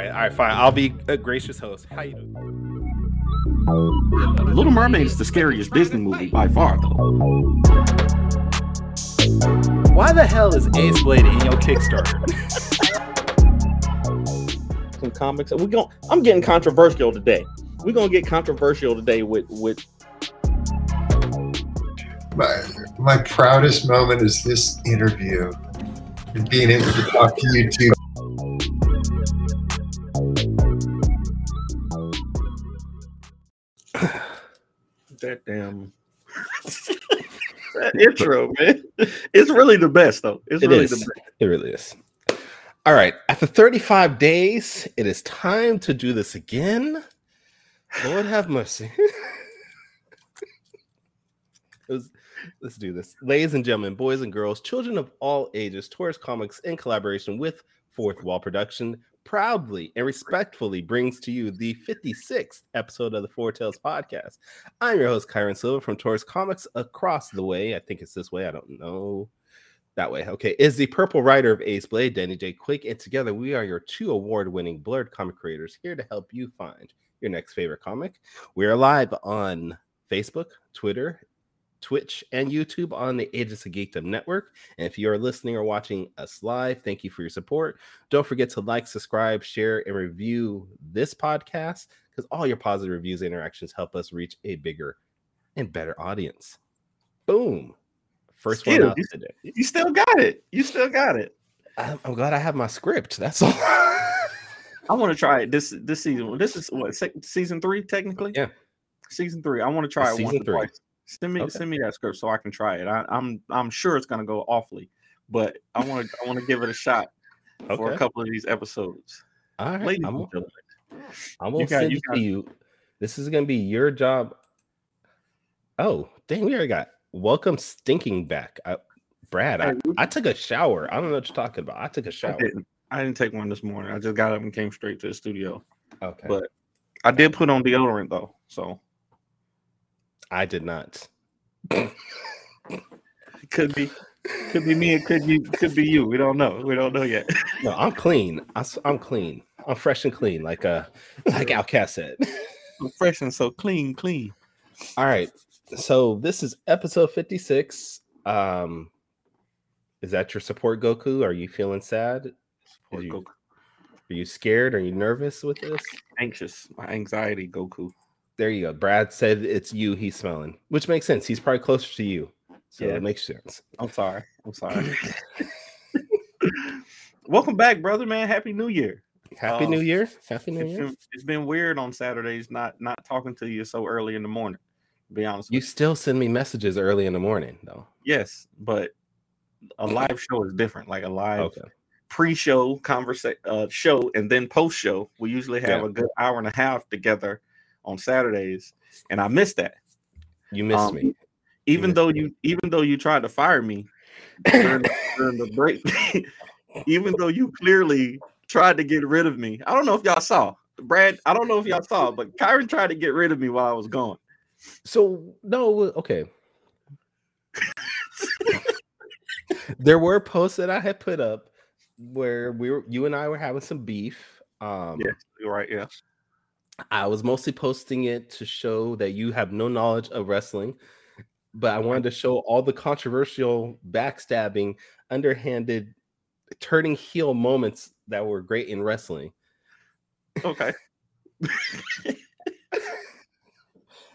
All right, all right, all right. Fine. I'll be a gracious host. How you doing? Little Mermaid is the scariest Disney movie by far, though. Why the hell is Ace Blade in your Kickstarter? Some comics. We going I'm getting controversial today. We're gonna get controversial today with with my my proudest moment is this interview and being able to talk to you two. That damn that intro, man. It's really the best, though. It's It really is. the best. It really is. All right. After 35 days, it is time to do this again. Lord have mercy. Let's, let's do this. Ladies and gentlemen, boys and girls, children of all ages, Taurus Comics, in collaboration with Fourth Wall Production, proudly and respectfully brings to you the 56th episode of the Four Tales podcast. I'm your host, Kyrun Silva from Taurus Comics across the way. I think it's this way. I don't know that way. Okay, is the purple writer of Ace Blade, Danny J. Quick, and together we are your two award-winning blurred comic creators here to help you find your next favorite comic. We are live on Facebook, Twitter, Twitch, and YouTube on the Agents of Geekdom Network. And if you are listening or watching us live, thank you for your support. Don't forget to like, subscribe, share, and review this podcast because all your positive reviews and interactions help us reach a bigger and better audience. Boom. First one out you- today. You still got it. You still got it. I'm, I'm glad I have my script. That's all. I want to try it this this season. This is what sec- season three technically. Yeah. season three. I want to try It's it once season or three. twice. Send me Okay. send me that script so I can try it. I, I'm I'm sure it's gonna go awfully, but I want to I want to give it a shot for a couple of these episodes. All right. Ladies I'm, and gentlemen, I'm gonna You got- send you it to you. This is gonna be your job. Oh, dang, we already got welcome stinking back. I, Brad, I, I took a shower. I don't know what you're talking about. I took a shower. didn't I didn't take one this morning. I just got up and came straight to the studio. Okay. But I did put on deodorant though, so I did not. it could be could be me. It could be could be you. We don't know. We don't know yet. No, I'm clean. I, am clean. I'm fresh and clean, like uh like OutKast said. I'm fresh and so clean, clean. All right. So this is episode 56. Um is that your support Goku? Are you feeling sad? Are you, Goku. are you scared? Are you nervous with this? Anxious. My anxiety, Goku. There you go. Brad said it's you he's smelling, which makes sense. He's probably closer to you. So Yeah. it makes sense. I'm sorry. I'm sorry. Welcome back, brother, man. Happy New Year. Happy Um, New Year. Happy New It's Year. been, it's been weird on Saturdays not not talking to you so early in the morning. To be honest You still send me messages early in the morning, though. Yes, but a live show is different. Like a live Okay. pre-show conversation uh, show and then post-show. We usually have Yeah. a good hour and a half together on Saturdays, and I missed that. You missed Um, me. Even missed though me. you even though you tried to fire me during, the- during the break, even though you clearly tried to get rid of me. I don't know if y'all saw. Brad, I don't know if y'all saw, but Kyrun tried to get rid of me while I was gone. So no, okay. there were posts that I had put up where we were you and I were having some beef. Um Yeah, you're right. Yeah. I was mostly posting it to show that you have no knowledge of wrestling, but I wanted to show all the controversial backstabbing, underhanded, turning heel moments that were great in wrestling. Okay.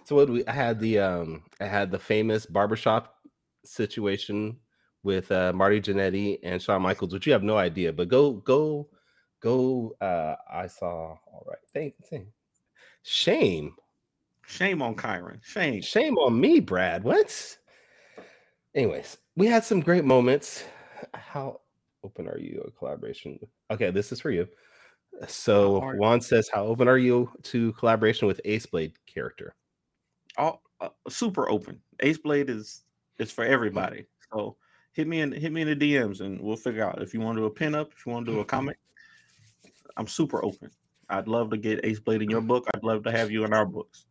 So what we I had the um I had the famous barbershop situation with uh Marty Jannetty and Shawn Michaels, which you have no idea, but go go go uh I saw all right. Thank, thank. Shame. Shame on Kyrun. Shame. Shame on me, Brad. What? Anyways, we had some great moments. How open are you? A collaboration. Okay, this is for you. So How are you? Juan says, How open are you to collaboration with Ace Blade character? All uh, super open. Ace Blade is is for everybody. So hit me in hit me in the DMs and we'll figure out if you want to do a pinup, if you want to do a comic. I'm super open. I'd love to get Ace Blade in your book. I'd love to have you in our books.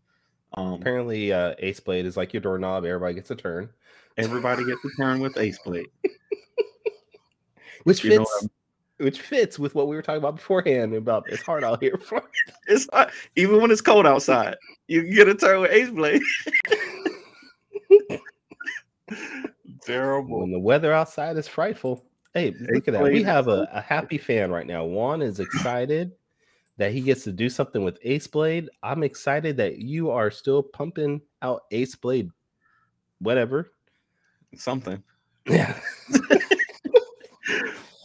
Um, Apparently, uh, Ace Blade is like your doorknob. Everybody gets a turn, everybody gets a turn with Ace Blade. which You fits. which fits with what we were talking about beforehand about it's hard out here for It's hot. even when it's cold outside. You can get a turn with Ace Blade. Terrible. when the weather outside is frightful. Hey, look at that. We have a, a happy fan right now. Juan is excited that he gets to do something with Ace Blade. I'm excited that you are still pumping out Ace Blade, whatever. Something. Yeah.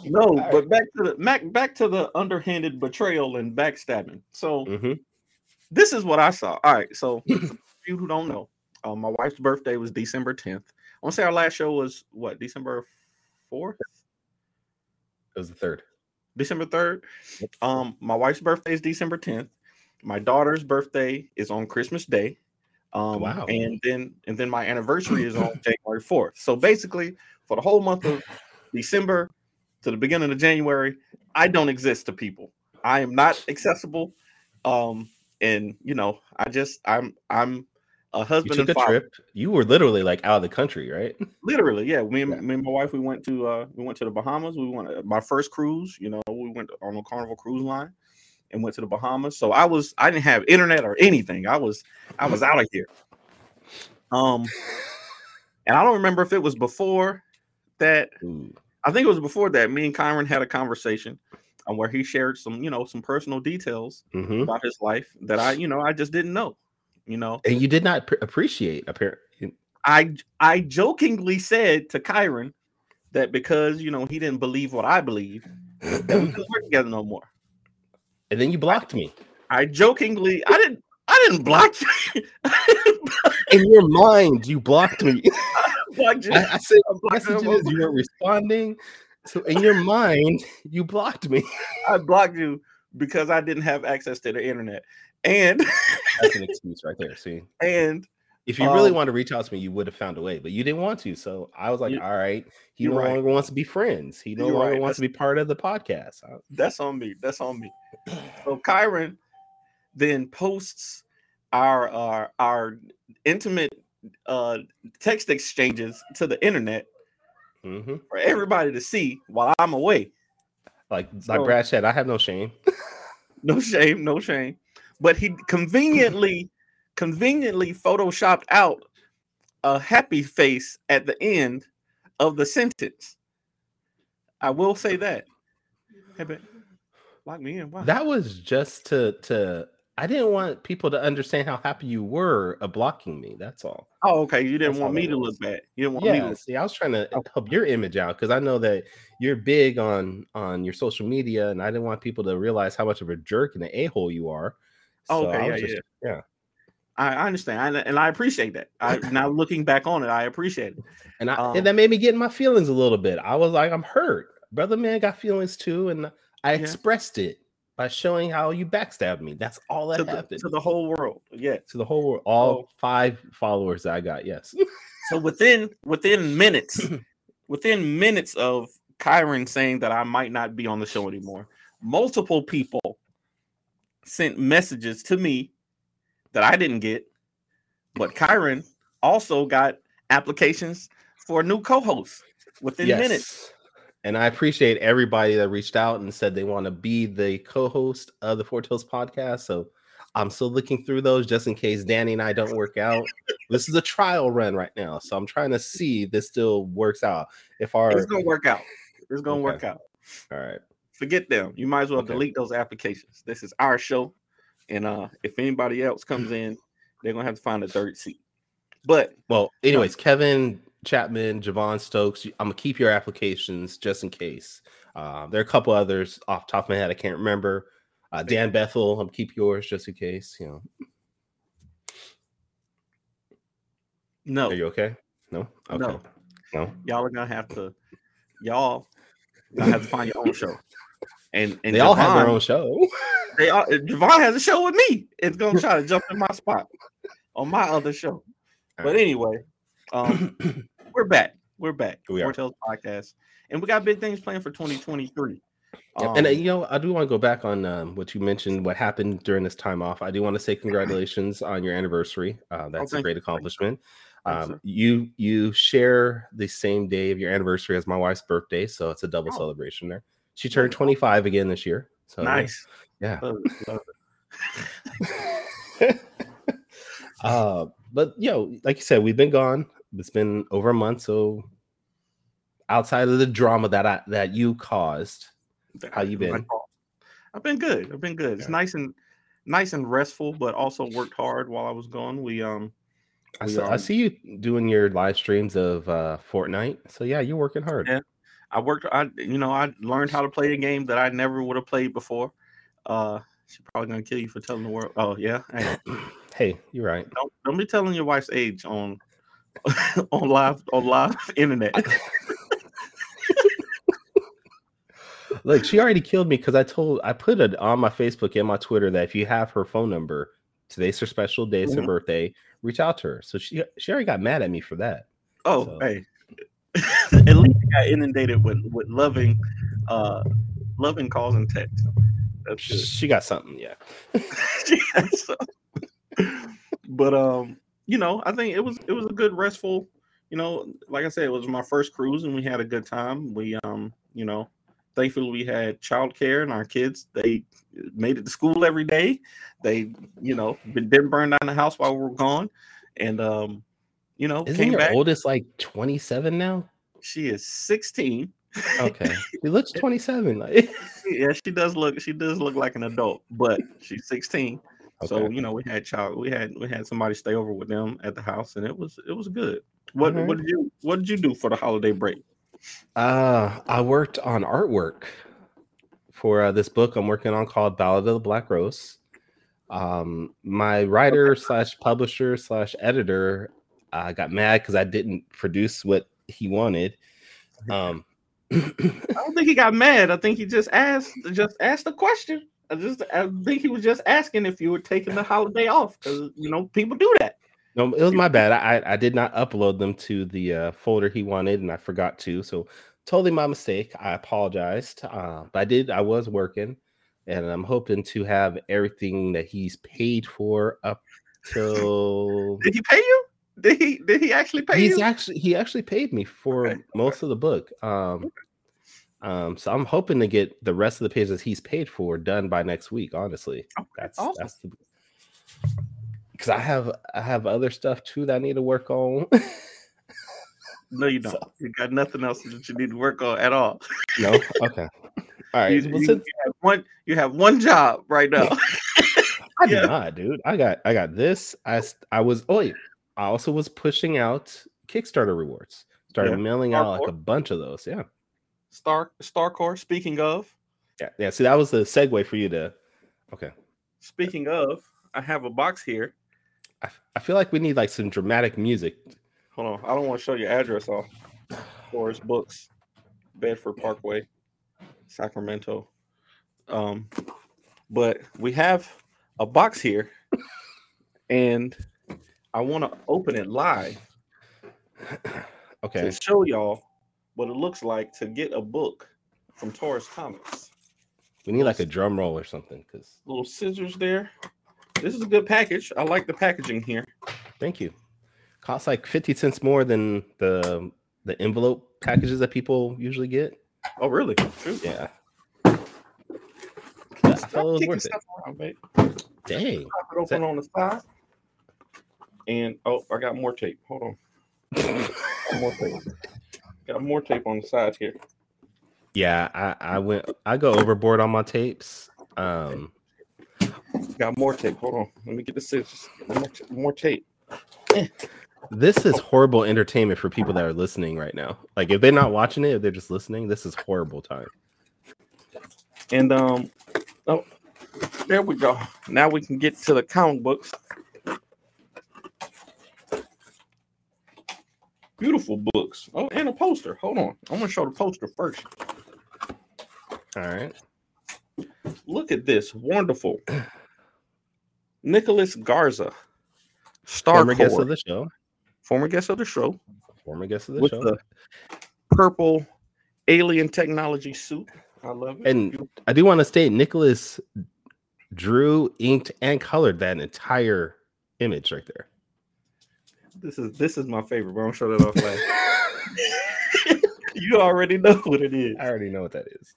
No, right. but back to the back, back to the underhanded betrayal and backstabbing. So hmm this is what I saw. All right, so for you who don't know, um, my wife's birthday was December 10th. I want to say our last show was what December 4th, It was the third. December 3rd. Um, my wife's birthday is December 10th. My daughter's birthday is on Christmas Day. Um, Wow. and then and then my anniversary is on January 4th. So basically, for the whole month of December to the beginning of January, I don't exist to people. I am not accessible. Um, and you know, I just I'm I'm a You husband took and a father. trip. You were literally like out of the country, right? Literally, yeah. Me and, Yeah. me and my wife, we went to uh we went to the Bahamas. We went uh, my first cruise. You know, we went on a Carnival cruise line and went to the Bahamas. So I was I didn't have internet or anything. I was I was out of here. Um, and I don't remember if it was before that. Ooh. I think it was before that. Me and Kyrun had a conversation um, where he shared some you know some personal details Mhm. about his life that I you know I just didn't know. You know, And you did not pr- appreciate apparently. I I jokingly said to Kyrun that because you know he didn't believe what I believe, that we couldn't work together no more. And then you blocked me. I jokingly I didn't I didn't block you. In your mind, you blocked me. you. I, I I messages, you weren't responding. So in your mind, you blocked me. I blocked you because I didn't have access to the internet. And That's an excuse right there. See, and if you really Um, wanted to reach out to me, you would have found a way, but you didn't want to. So I was like, You- all right, he no right. longer wants to be friends. He no You're longer right. wants to be part of the podcast. Uh, that's on me. That's on me. So Kyrun then posts our our our intimate uh text exchanges to the internet mhm. for everybody to see while I'm away. Like like So- Brad said, I have no shame. No shame, no shame. But he conveniently, conveniently photoshopped out a happy face at the end of the sentence. I will say that. Hey, but lock me in. Why? That was just to to. I didn't want people to understand how happy you were of blocking me. That's all. oh, okay. You didn't That's want me to look bad. You didn't want me to see, I was trying to Oh. help your image out because I know that you're big on on your social media, and I didn't want people to realize how much of a jerk and an a hole you are. Oh, So okay, yeah, just- yeah. I, I understand, I, and I appreciate that. I now looking back on it, I appreciate it. and I Um, and that made me get in my feelings a little bit. I was like, I'm hurt, brother. Man, got feelings too, and I Yeah. expressed it by showing how you backstabbed me. That's all that To the, happened to the whole world. Yeah. to the whole world. All So- five followers that I got. Yes. So within within minutes, within minutes of Kyrun saying that I might not be on the show anymore, multiple people sent messages to me that I didn't get, but Kyrun also got applications for new co-hosts within minutes. And I appreciate everybody that reached out and said they want to be the co-host of the Four Tales podcast. So I'm still looking through those just in case Danny and I don't work out. this is a trial run right now. So I'm trying to see if this still works out. If our It's gonna work out. It's gonna work out. all right. Forget them. You might as well Okay. delete those applications. This is our show, and uh, if anybody else comes in, they're gonna have to find a third seat. But Well, anyways, Kevin Chapman, Javon Stokes, I'm gonna keep your applications just in case. Uh, there are a couple others off the top of my head I can't remember. Uh, Dan Bethel, I'm gonna keep yours just in case. You know, no, are you okay? No, okay, No. no. y'all are gonna have to y'all gonna have to find your own show. And and they all have their own show. They all Javon has a show with me. It's gonna try to jump in my spot on my other show. But anyway, um, we're back. We're back. We are. Tales podcast, and we got big things planned for 2023. Yep, and uh, Um, you know, I do want to go back on um, what you mentioned, what happened during this time off. I do want to say congratulations on your anniversary. Uh, that's a great you. Accomplishment. Um, you you share the same day of your anniversary as my wife's birthday, so it's a double Oh. celebration there. She turned 25 again this year. So nice. Yeah. Love it, love uh, but yo, like you said, we've been gone. It's been over a month. So outside of the drama that I that you caused. How you been? I've been good. I've been good. It's Yeah. nice and nice and restful, but also worked hard while I was gone. We um I, saw, I um, see you doing your live streams of uh Fortnite. So yeah, you're working hard. Yeah. I worked. I you know I learned how to play a game that I never would have played before. Uh, she's probably gonna kill you for telling the world. Oh yeah, hey, Hey, you're right. don't don't be telling your wife's age on on live on live internet. Look, she already killed me because I told I put it on my Facebook and my Twitter that if you have her phone number, today's her special day, it's her Mhm. birthday, reach out to her. So she she already got mad at me for that. Oh, So- hey. At least I got inundated with with loving, uh, loving calls and texts. That's good. She got something, yeah. So- but um, you know, I think it was it was a good restful. You know, like I said, it was my first cruise, and we had a good time. We um, you know, thankfully we had childcare, and our kids they made it to school every day. They, you know, didn't burn down the house while we were gone, and um, you know, Isn't came your back. oldest like 27 now? She is sixteen. Okay. She looks 27. Like, yeah, she does look she does look like an adult, but she's 16. So you know, we had child we had we had somebody stay over with them at the house, and it was it was good. What what did you what did you do for the holiday break? Uh, I worked on artwork for uh, this book I'm working on called Ballad of the Black Rose. Um, my writer slash publisher slash editor uh, got mad because I didn't produce what he wanted. Um, I don't think he got mad. I think he just asked just asked a question. I just I think he was just asking if you were taking the holiday off because you know people do that. no, it was my bad. I I did not upload them to the uh, folder he wanted, and I forgot to. So totally my mistake. I apologized. Uh, but I did. I was working, and I'm hoping to have everything that he's paid for up till Did he pay you? Did he did he actually pay he's you? actually he actually paid me for Okay, most of the book. Um, um, so I'm hoping to get the rest of the pages he's paid for done by next week. Honestly, that's awesome. that's the because I have I have other stuff too that I need to work on. no, you don't. So- You got nothing else that you need to work on at all. no, okay, all right. You, well, you- since- you have one you have one job right now. I do yeah. not, dude. I got I got this. I I was oh wait, I also was pushing out Kickstarter rewards. Started Yeah. mailing out like a bunch of those. Yeah, Star Starcore. Speaking of, yeah, yeah. See, that was the segue for you to. Okay, speaking of, I have a box here. I, I feel like we need like some dramatic music. Hold on, I don't want to show your address off. Forest Books, Bedford Parkway, Sacramento. Um, but we have a box here, and I want to open it live Okay, to show y'all what it looks like to get a book from Taurus Comics. we need like a drum roll or something. Because Little scissors there. This is a good package. I like the packaging here. thank you. Costs like fifty cents more than the the envelope packages that people usually get. Oh, really? True. Yeah, Stop it was worth it. around. Dang. Pop it open on the side. And oh, I got more tape. Hold on. More tape. Got more tape on the side here. Yeah, I, I went I go overboard on my tapes. Um Got more tape. Hold on. Let me get the scissors. More, ta- more tape. this is horrible entertainment for people that are listening right now. Like if they're not watching it, if they're just listening, this is horrible time. And um, oh, there we go. Now we can get to the comic books. Beautiful books. Oh, and a poster. Hold on. I'm gonna show the poster first. All right. Look at this. Wonderful. Nicholas Garza. Star Former guest of the show. former guest of the show Former guest of the with show. the purple alien technology suit. I love it. And I do want to state Nicholas drew, inked, and colored that entire image right there. This is this is my favorite, but I'm sure that off last. you already know what it is. I already know what that is.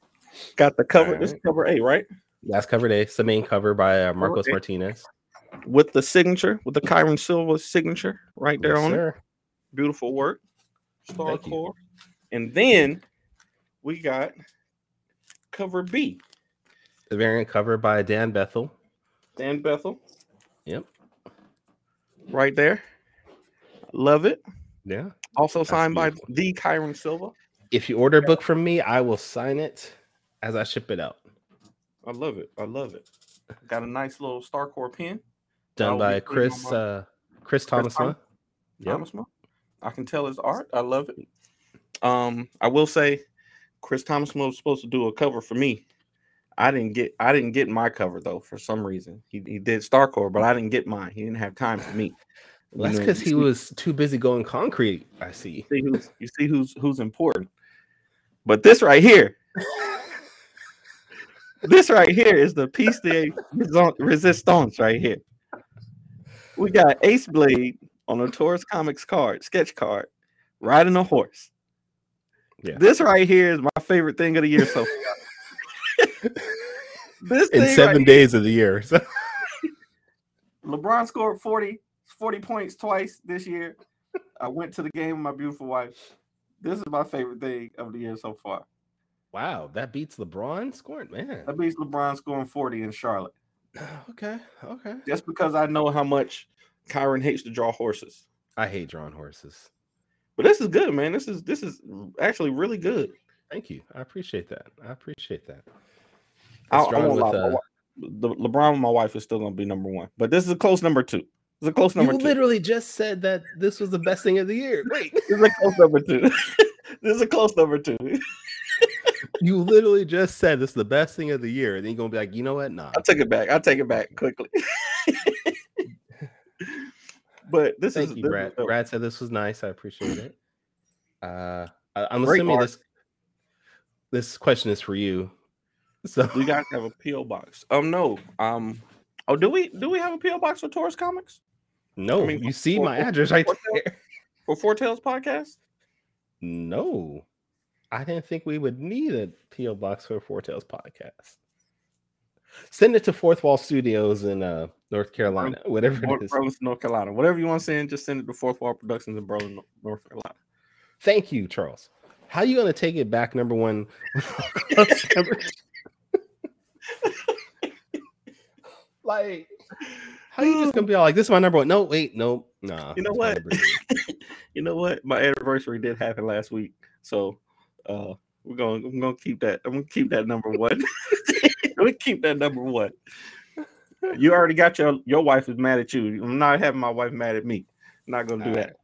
Got the cover. All This is cover A, right? That's cover day. It's the main cover by uh, Marcos Okay. Martinez. With the signature, with the Kyrun Silva signature right there Yes, on it. Beautiful work. Star Thank you. And then we got cover B. The variant cover by Dan Bethel. Dan Bethel. Yep. Right there. Love it. Yeah. Also signed by the Kyrun Silva. If you order a book from me, I will sign it as I ship it out. I love it. I love it. Got a nice little Starcore pen. Done by Chris my- uh Chris Thomas. Thomas. Yep. Thomas I can tell his art. I love it. Um, I will say, Chris Thomas was supposed to do a cover for me. I didn't get. I didn't get my cover though for some reason. He, he did Starcore, but I didn't get mine. He didn't have time for me. Well, that's You know, because he see- was too busy going concrete. I see. see who's you see who's who's important. But this right here, this right here is the piece de resistance right here. We got Ace Blade on a Taurus Comics card, sketch card, riding a horse. Yeah. This right here is my favorite thing of the year so far. this In seven right days of the year. So LeBron scored 40, 40 points twice this year. I went to the game with my beautiful wife. This is my favorite thing of the year so far. wow, that beats LeBron scoring, man. That beats LeBron scoring 40 in Charlotte. Okay, okay. Just because I know how much Kyrun hates to draw horses. I hate drawing horses. But this is good, man. This is this is actually really good. Thank you. I appreciate that. I appreciate that. I, I won't lie, with, my uh, LeBron with my wife is still gonna be number one. But this is a close number two. It's a close You number two. literally just said that this was the best thing of the year. Wait, This is a close number two. this is a close number two. you literally just said this is the best thing of the year, and then you're gonna be like, you know what? Nah. I'll take it back. I'll take it back quickly. but this Thank is you, this Brad. is. Brad said this was nice. I appreciate it. Uh, I, I'm Great assuming art. this this question is for you. So you guys have a PO box? Um, no. Um, oh, do we do we have a PO box for Taurus Comics no, I mean, you see for- my for- address right for- there. for Four Tales Podcast? No, I didn't think we would need a PO box for Four Tales podcast. Send it to Fourth Wall Studios in uh, North Carolina, whatever it is. North Carolina. Whatever you want to send, just send it to Fourth Wall Productions in Burlington, North Carolina. Thank you, Charles. How are you gonna take it back? Number one. Like, how you just gonna be all like, "This is my number one"? No, wait, no, nah. You know what? You know what? My anniversary did happen last week, so uh, we're gonna I'm gonna keep that. I'm gonna keep that number one. we keep that number one. You already got your your wife is mad at you. I'm not having my wife mad at me. I'm not gonna do All that.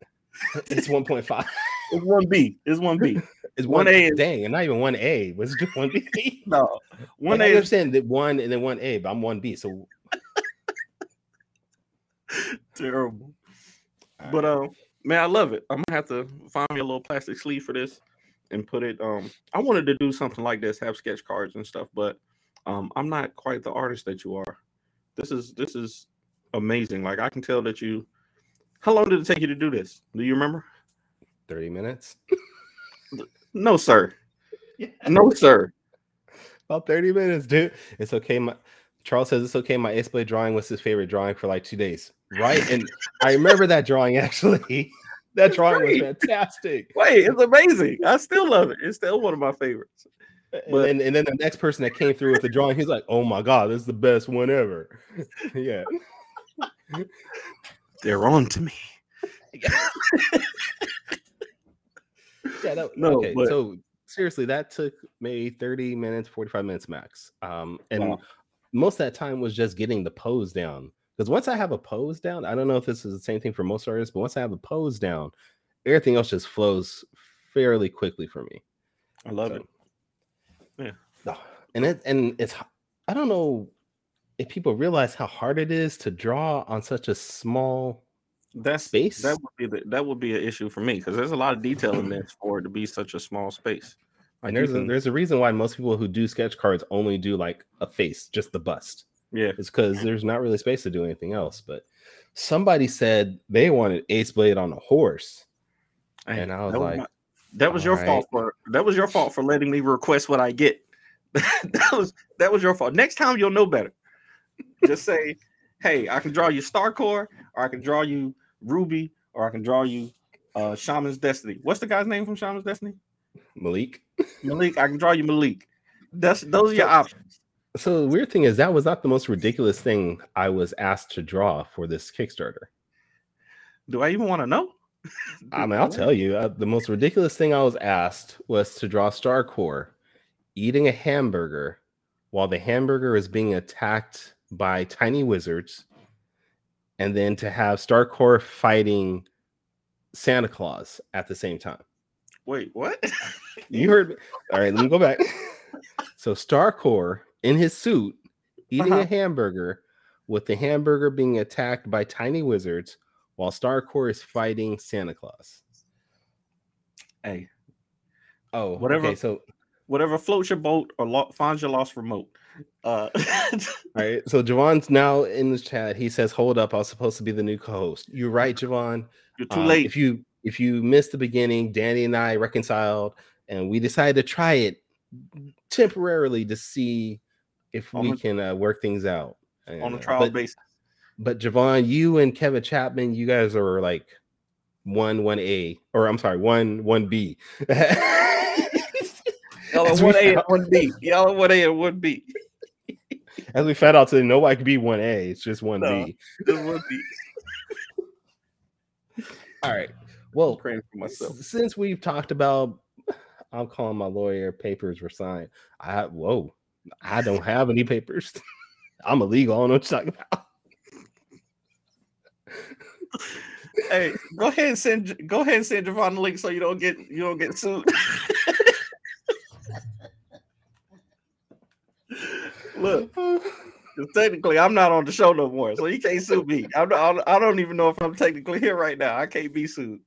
It's one point five. It's one B. It's one B. It's One A. Dang, and not even one A. Was just one B. No, one I A is understand that one and then one A, but I'm one B. So, terrible. But um, man, I love it. I'm gonna have to find me a little plastic sleeve for this and put it. Um, I wanted to do something like this, have sketch cards and stuff, but um, I'm not quite the artist that you are. This is this is amazing. Like I can tell that you. How long did it take you to do this? Do you remember? thirty minutes. No, sir. No, sir. About 30 minutes, dude. It's okay. My Charles says it's okay. My ace blade drawing was his favorite drawing for like two days. Right. And I remember that drawing actually. That drawing was fantastic. Wait, it's amazing. I still love it. It's still one of my favorites. And then, and then the next person that came through with the drawing, he's like, oh my God, this is the best one ever. yeah. They're on to me. Yeah. That, No, okay. but- So seriously, that took maybe 30 minutes, 45 minutes max. Um, and Wow. Most of that time was just getting the pose down. Because once I have a pose down, I don't know if this is the same thing for most artists, but once I have a pose down, everything else just flows fairly quickly for me. I love So- it. Yeah. And it and it's I don't know if people realize how hard it is to draw on such a small that space. That would be the, that would be an issue for me because there's a lot of detail in this for it to be such a small space. Like and there's a, there's a reason why most people who do sketch cards only do like a face, just the bust. yeah, It's because there's not really space to do anything else. But somebody said they wanted Ace Blade on a horse. Hey, And I was that like, my- that was your "All fault for that was your fault for letting me request what I get. that was that was your fault. Next time you'll know better. Just say, hey, I can draw you Starcore, or I can draw you Ruby, or I can draw you uh Shaman's Destiny. What's the guy's name from Shaman's Destiny? Malik. Malik. I can draw you Malik. That's those are your options. So the weird thing is that was not the most ridiculous thing I was asked to draw for this Kickstarter. Do I even want to know? I mean, I'll tell you, uh, the most ridiculous thing I was asked was to draw Starcore eating a hamburger while the hamburger is being attacked by tiny wizards, and then to have Starcore fighting Santa Claus at the same time. Wait, what? You heard me. All right, let me go back. So Starcore in his suit eating Uh-huh. a hamburger with the hamburger being attacked by tiny wizards while Starcore is fighting Santa Claus. hey, Oh, Whatever- Okay, so whatever floats your boat or lo- finds your lost remote. Uh, all right, so Javon's now in the chat. He says, "Hold up, I was supposed to be the new co-host." You're right, Javon. you're too Um, late. If you if you missed the beginning, Danny and I reconciled, and we decided to try it temporarily to see if On we a- can uh, work things out on a uh, trial but- basis. But Javon, you and Kevin Chapman, you guys are like one one A, or I'm sorry, one one B. Y'all are one A and one B. Y'all are one A and one B. As we found out today, nobody can be one A. It's just one No. B. Just one B. All right. Well, praying for myself. since we've talked about, I'm calling my lawyer. Papers were signed. I whoa, I don't have any papers. I'm illegal. I don't know what you're talking about. Hey, go ahead and send go ahead and send Javon the link so you don't get you don't get sued. Look, 'cause technically I'm not on the show no more, so you can't sue me. I'm not, I don't even know if I'm technically here right now. I can't be sued.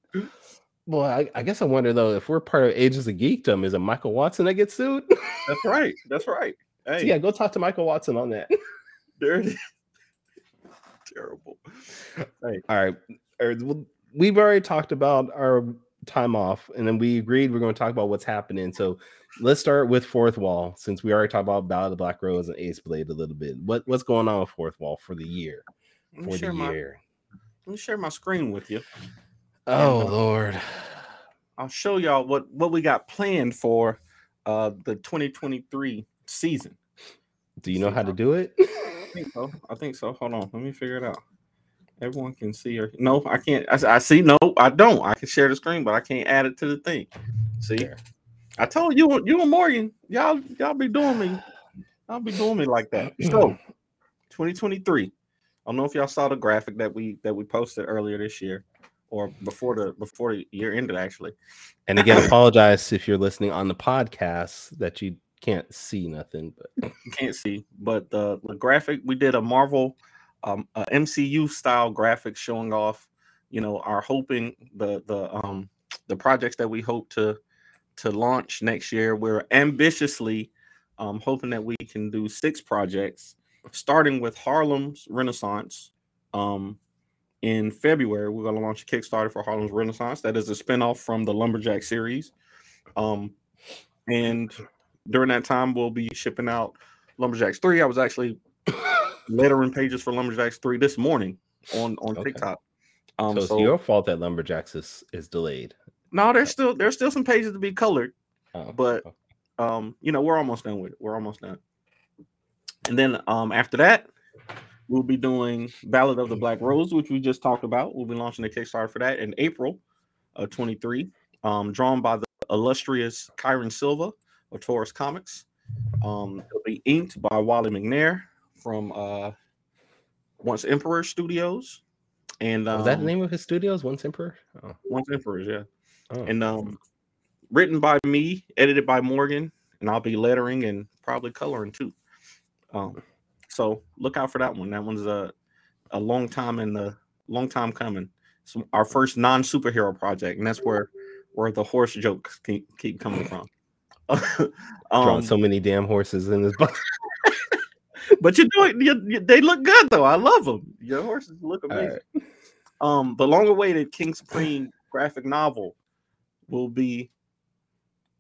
Well, I, I guess I wonder though if we're part of Agents of Geekdom, is it Michael Watson that gets sued? That's right. That's right. So yeah, go talk to Michael Watson on that. there it is. Terrible. All right. Or, well, we've already talked about our time off, and then we agreed we're going to talk about what's happening. So let's start with Fourth Wall, since we already talked about Ballad of the Black Rose and Ace Blade a little bit. What what's going on with Fourth Wall for the year? For the share my year. let me share my screen with you. Oh uh, Lord. I'll show y'all what what we got planned for uh the 2023 season. Do you know how to do it? I think so. I think so. Hold on, let me figure it out. Everyone can see her. no, I can't. I see. No, I don't. I can share the screen, but I can't add it to the thing. See, There. I told you, you and Morgan, y'all, y'all be doing me. Y'all be doing me like that. So, 2023. I don't know if y'all saw the graphic that we that we posted earlier this year, or before the before the year ended actually. And again, apologize if you're listening on the podcast that you can't see nothing, but can't see, but the, the graphic we did a Marvel, um, a MCU style graphic showing off, you know, our hoping the the um the projects that we hope to to launch next year. We're ambitiously um hoping that we can do six projects, starting with Harlem's Renaissance. Um, in February, we're going to launch a Kickstarter for Harlem's Renaissance. That is a spinoff from the Lumberjack series. Um, and during that time, we'll be shipping out Lumberjacks 3. I was actually lettering pages for Lumberjacks 3 this morning on, on Okay. TikTok. Um, so so, it's your fault that Lumberjacks is, is delayed. No, there's still there's still some pages to be colored, Oh, but um, you know, we're almost done with it. We're almost done. And then um after that, we'll be doing Ballad of the Black Rose, which we just talked about. We'll be launching a Kickstarter for that in April of 23, um, drawn by the illustrious Kyrun Silva of Taurus Comics. Um, it'll be inked by Wally McNair from uh Once Emperor Studios. And um, was that the name of his studios? Once Emperor? Oh, Once Emperors, yeah oh. and um written by me edited by morgan and i'll be lettering and probably coloring too. Um so look out for that one. That one's a a long time in the long time coming. So our first non-superhero project and that's where where the horse jokes keep, keep coming from. Drawing um, so many damn horses in this book. but you're doing you, you- they look good though. I love them your horses look amazing right. um the long awaited king supreme graphic novel will be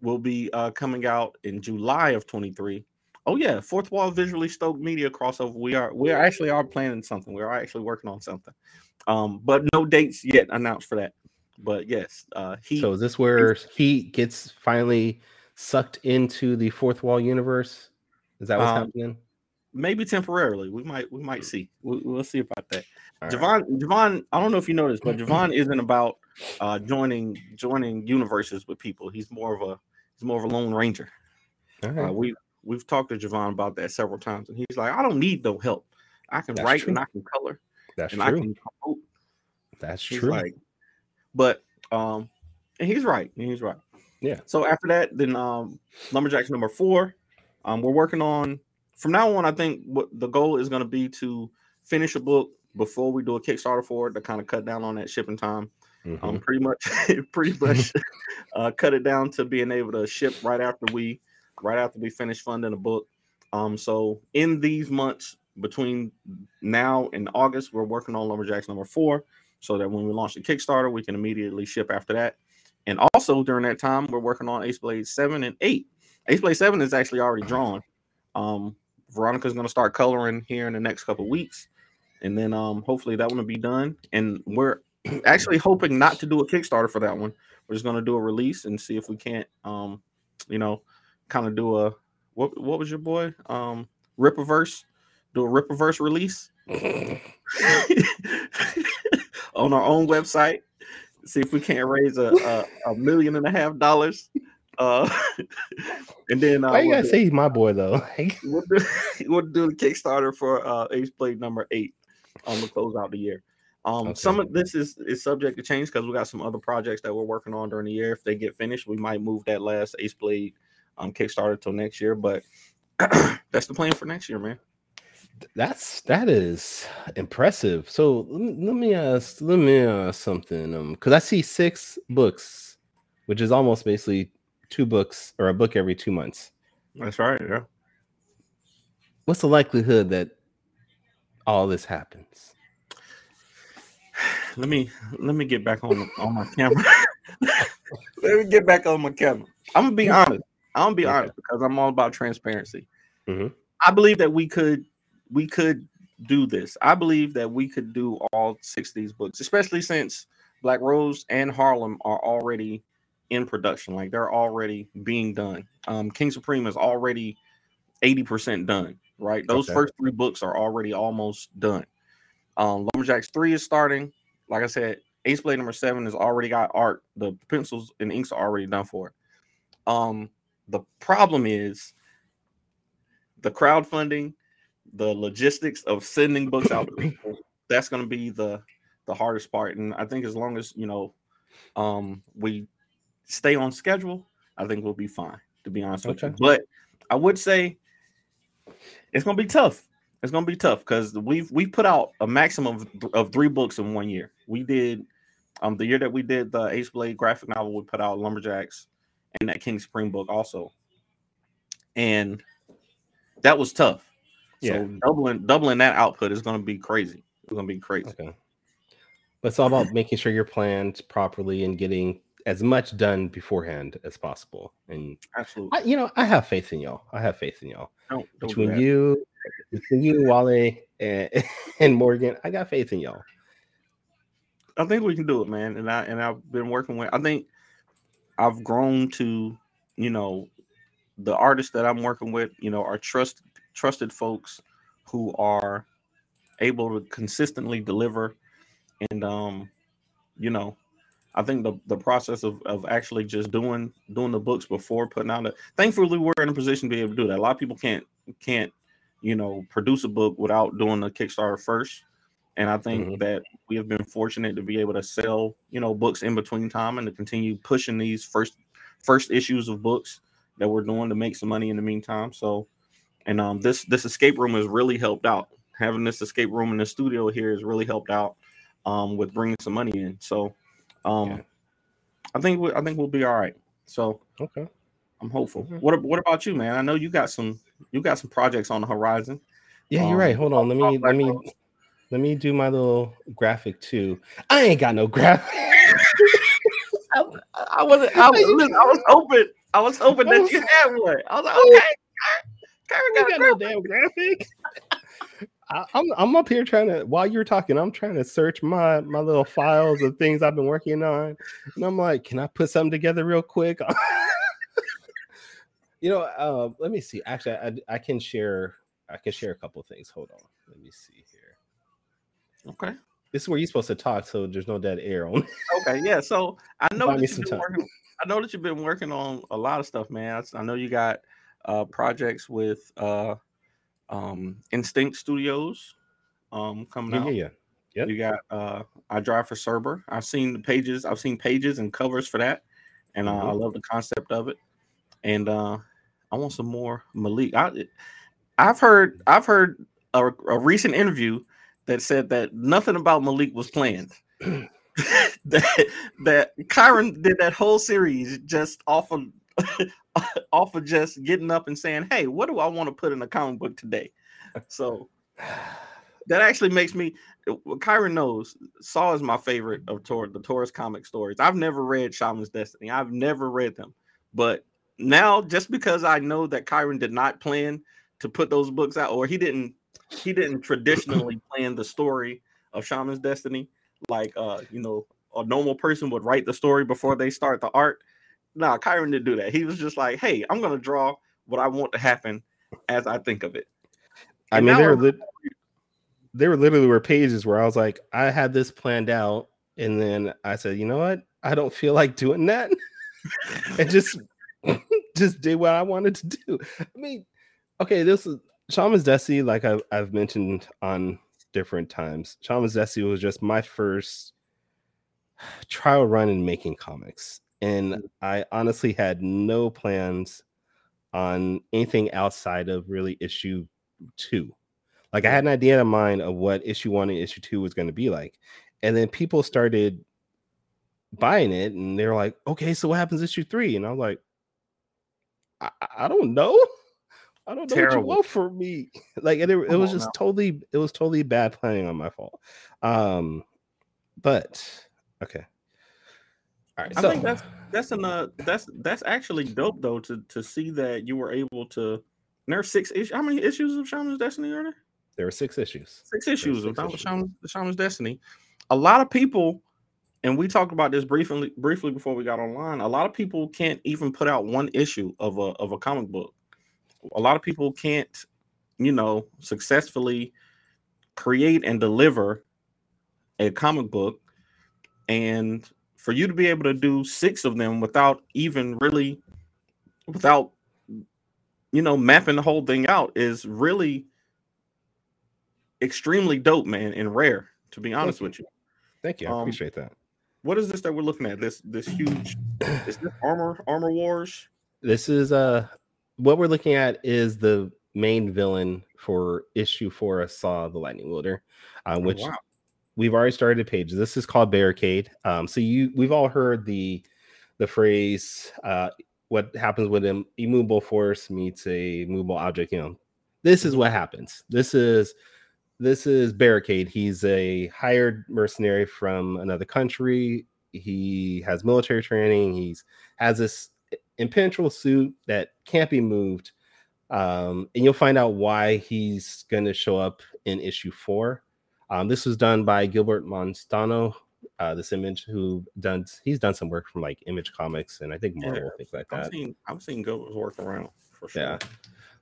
will be uh coming out in july of 23 Oh yeah, fourth wall visually stoked media crossover. We are we are actually are planning something. We are actually working on something. Um, but no dates yet announced for that. But yes, uh he So is this where he gets finally sucked into the fourth wall universe? Is that what's Um, happening? maybe temporarily. We might we might see. We, we'll see about that. All right. Javon, Javon, I don't know if you noticed, but Javon isn't about uh joining joining universes with people. He's more of a he's more of a lone ranger. All Uh, we we've talked to Javon about that several times, and he's like, I don't need no help. I can That's write true. and I can color That's and I true. can promote. That's He's true. like, but um, and he's right. and He's right. Yeah. So after that, then um, Lumberjacks number four. Um, we're working on from now on. I think what the goal is going to be to finish a book before we do a Kickstarter for it to kind of cut down on that shipping time. Mhm. Um, pretty much, pretty much, uh, cut it down to being able to ship right after we, right after we finish funding a book. Um, so in these months between now and August, we're working on Lumberjacks number four, so that when we launch the Kickstarter, we can immediately ship after that. And also during that time, we're working on Ace Blade seven and eight. Ace Blade seven is actually already drawn. Um, Veronica's going to start coloring here in the next couple weeks, and then um, hopefully that one will be done. And we're actually hoping not to do a Kickstarter for that one. We're just going to do a release and see if we can't, um, you know, kind of do a what? What was your boy? Um, Rippaverse. Do a Rippaverse release on our own website. See if we can't raise a, a, a million and a half dollars. Uh, and then uh, Why you we'll gotta do- say he's my boy though? we'll do, we'll do the Kickstarter for uh Ace Blade number eight on the close out the year. Um, Okay. some of this is is subject to change because we got some other projects that we're working on during the year. If they get finished, we might move that last Ace Blade um Kickstarter till next year. But that's the plan for next year, man. That's that is impressive. So let me let me ask let me ask something. Um, because I see six books, which is almost basically two books or a book every two months. That's right. Yeah. What's the likelihood that all this happens? Let me let me get back on on my camera. let me get back on my camera. I'm gonna be honest. I'm gonna be Okay. honest because I'm all about transparency. Mhm. I believe that we could we could do this. I believe that we could do all six of these books, especially since Black Rose and Harlem are already in production. Like they're already being done. Um, King Supreme is already 80% done, right? Those Okay. first three books are already almost done. Um, Lumberjacks 3 is starting. Like I said, Ace Blade number seven has already got art. The pencils and inks are already done for it. Um, the problem is the crowdfunding, the logistics of sending books out to people. That's going to be the the hardest part. And I think as long as you know, um, we stay on schedule, I think we'll be fine. To be honest with you, but I would say it's going to be tough. It's going to be tough because we've we put out a maximum of, of three books in one year. We did um the year that we did the Ace Blade graphic novel, we put out Lumberjacks and that King Supreme book also, and that was tough. Yeah. So doubling doubling that output is going to be crazy. It's going to be crazy. Okay. But it's all about making sure you're planned properly and getting as much done beforehand as possible. And Absolutely. I, you know, I have faith in y'all. I have faith in y'all. Don't, don't Between you, between you, Wale, and, and Morgan, I got faith in y'all. I think we can do it, man. And I and I've been working with. I think I've grown to, you know, the artists that I'm working with. You know, are trust trusted folks who are able to consistently deliver, and um, you know, I think the the process of of actually just doing doing the books before putting out it. Thankfully, we're in a position to be able to do that. A lot of people can't can't you know produce a book without doing the Kickstarter first. And I think Mhm. that we have been fortunate to be able to sell, you know, books in between time and to continue pushing these first first issues of books that we're doing to make some money in the meantime. So, and um, this this escape room has really helped out. Having this escape room in the studio here has really helped out um, with bringing some money in. So, um, Yeah. I think we, I think we'll be all right. So Okay. I'm hopeful. Mhm. What what about you, man? I know you got some you got some projects on the horizon. Yeah, you're Um, right. Hold on. Let me let me up. let me do my little graphic too. I ain't got no graphic. I, I wasn't. I was, listen, I was hoping. I was hoping that you had one. I was like, okay, Kyrun I got got a no damn graphic. I, I'm I'm up here trying to while you're talking, I'm trying to search my my little files of things I've been working on, and I'm like, can I put something together real quick? you know, uh, let me see. Actually, I, I can share. I can share a couple things. Hold on. Let me see here. Okay. This is where you're supposed to talk, so there's no dead air on. Okay. Yeah. So I know Buy that you've been working. I know that you've been working on a lot of stuff, man. I, I know you got uh projects with uh um Instinct Studios um coming Yeah, out. yeah, yeah. You got uh I drive for Cerber. I've seen the pages, I've seen pages and covers for that, and uh, I Mhm. love the concept of it. And uh I want some more Malik. I I've heard I've heard a, a recent interview that said that nothing about Malik was planned. that that Kyrun did that whole series just off of off of just getting up and saying, "Hey, what do I want to put in a comic book today?" So that actually makes me. Kyrun knows, Saw is my favorite of Tor, the Taurus comic stories. I've never read Shaman's Destiny. I've never read them, but now just because I know that Kyrun did not plan to put those books out, or he didn't, he didn't traditionally plan the story of Shaman's Destiny, like uh, you know, a normal person would write the story before they start the art. Nah, Kyrun didn't do that. He was just like, "Hey, I'm gonna draw what I want to happen as I think of it." I mean, there were I'm- there were literally were pages where I was like, I had this planned out, and then I said, you know what? I don't feel like doing that, and just just did what I wanted to do. I mean, okay, this is Shaman's Destiny, like I've, I've mentioned on different times. Shaman's Destiny was just my first trial run in making comics, and I honestly had no plans on anything outside of really issue two. Like I had an idea in mind of what issue one and issue two was going to be like, and then people started buying it, and they're like, "Okay, so what happens issue three? And I was like, "I, I don't know, I don't know what Terrible. you want from me." Like, it, it was just now. totally, it was totally bad planning on my fault. Um, but okay, all right. I so think that's that's an uh, that's that's actually dope though to to see that you were able to. There are six issues. How many issues of Shaman's Destiny are there? there were six issues. Six issues of six Shaman- issues. Shaman- Shaman's Destiny. A lot of people, and we talked about this briefly briefly before we got online. A lot of people can't even put out one issue of a of a comic book. A lot of people can't, you know, successfully create and deliver a comic book, and for you to be able to do six of them without even really, without, you know, mapping the whole thing out is really extremely dope, man, and rare. To be honest you. with you, Thank you. I Um, appreciate that. what is this that we're looking at? This this huge is this armor armor wars? This is uh what we're looking at is the main villain for issue four of Saw the Lightning Wielder, uh, Oh, which wow. We've already started a page. This is called Barricade. Um, so you we've all heard the the phrase uh what happens when an immovable force meets a movable object, you know. This is Mhm. what happens. This is this is Barricade. He's a hired mercenary from another country. He has military training. He's has this impenetrable suit that can't be moved. Um, and you'll find out why he's going to show up in issue four. Um, this was done by Gilbert Monstano. Uh, this image who done he's done some work from like Image Comics and I think Marvel Yeah, things like that. I've seen I've seen Goats work around for sure. Yeah.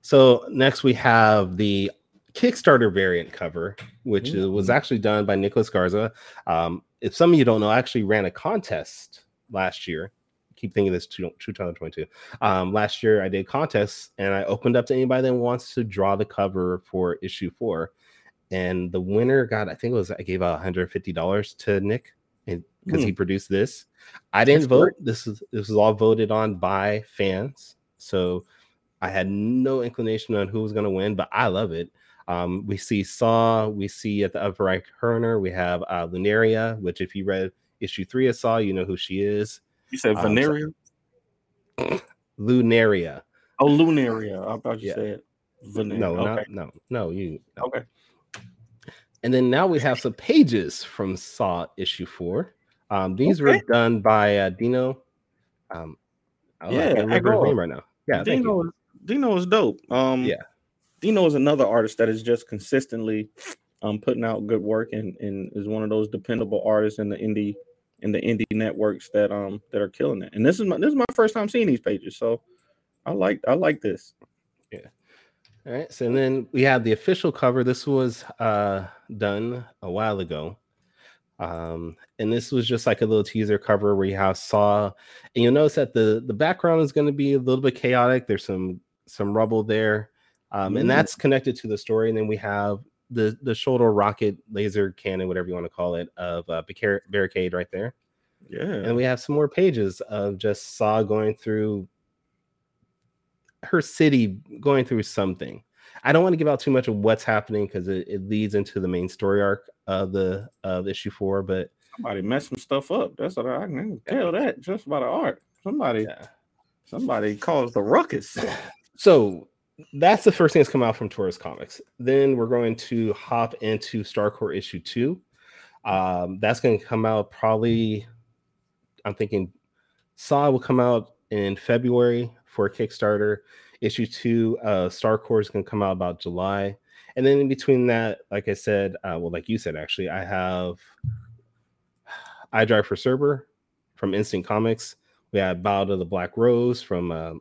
So next we have the Kickstarter variant cover, which is- was actually done by Nicholas Garza. Um, if some of you don't know, I actually ran a contest last year. Keep thinking this 2022. Um, last year I did contests and I opened up to anybody that wants to draw the cover for issue four. And the winner got, I think it was I gave out $150 to Nick because he produced this. I didn't That's vote. great. This is this was all voted on by fans. So I had no inclination on who was going to win, but I love it. Um, we see Saw, we see at the upper right corner, we have uh, Lunaria, which if you read issue three of Saw, you know who she is. You said Um, so- Lunaria. oh, Lunaria. I thought you Yeah. said Veneria. No, okay. not no, no, you. no. Okay. And then now we have some pages from Saw issue four. Um, these Okay. were done by uh, Dino. Um, I Yeah, can't remember his name right now. Yeah. Dino, is- Dino is dope. Um, Yeah. Dino is another artist that is just consistently um putting out good work and and is one of those dependable artists in the indie in the indie networks that um that are killing it. And this is my this is my first time seeing these pages, so I like I like this. All right. So then we have the official cover. This was uh done a while ago. Um, and this was just like a little teaser cover where you have Saw, and you'll notice that the the background is going to be a little bit chaotic. There's some some rubble there, um, and Mm. that's connected to the story. And then we have the the shoulder rocket laser cannon, whatever you want to call it, of uh, barricade right there. Yeah. And we have some more pages of just Saw going through her city, going through something. I don't want to give out too much of what's happening because it, it leads into the main story arc of the of issue four. But Somebody messed some stuff up. That's what I can tell that just by the art. Somebody yeah. somebody caused the ruckus. So that's the first thing that's come out from Taurus Comics. Then we're going to hop into Starcore issue two. Um, that's going to come out probably. I'm thinking Saw will come out in February for Kickstarter. Issue two, uh, Star Starcore is going to come out about July, and then in between that, like I said, uh, well, like you said, actually, I have I Drive for Cerber from Instant Comics. We have Bow to the Black Rose from uh,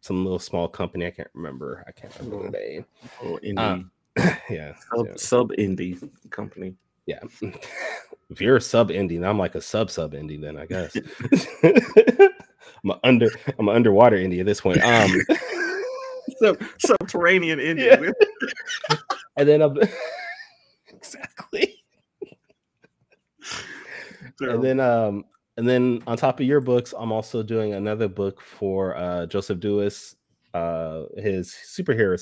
some little small company. I can't remember. I can't remember the name. Or indie Um, yeah, sub, yeah, sub indie company. yeah. if you're a sub indie, then I'm like a sub sub indie. Then I guess I'm a under I'm an underwater indie at this point. Um, Sub, subterranean indie. and then I'm exactly. and then um and then on top of your books i'm also doing another book for uh joseph Dewis, uh his superhero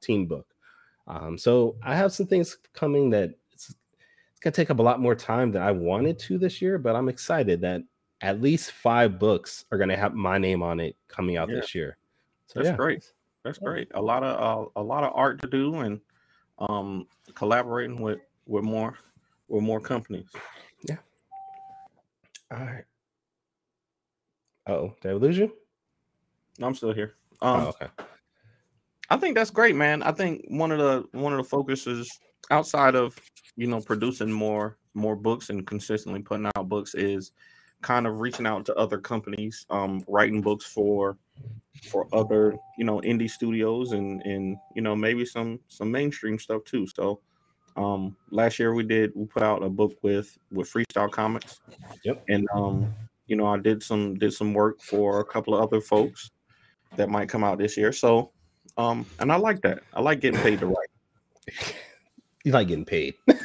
team book um so i have some things coming that it's, it's gonna take up a lot more time than i wanted to this year but i'm excited that at least five books are gonna have my name on it coming out Yeah. this year so That's yeah great. That's great. A lot of uh, a lot of art to do and um collaborating with with more with more companies. Yeah. All right oh did i lose you I'm still here. Um oh okay I think that's great, man. I think one of the one of the focuses outside of you know producing more more books and consistently putting out books is kind of reaching out to other companies, um, writing books for for other you know indie studios and and you know maybe some some mainstream stuff too. So um last year we did we put out a book with with freestyle comics Yep. and um you know i did some did some work for a couple of other folks that might come out this year so um, and I like that. I like getting paid to write. you like getting paid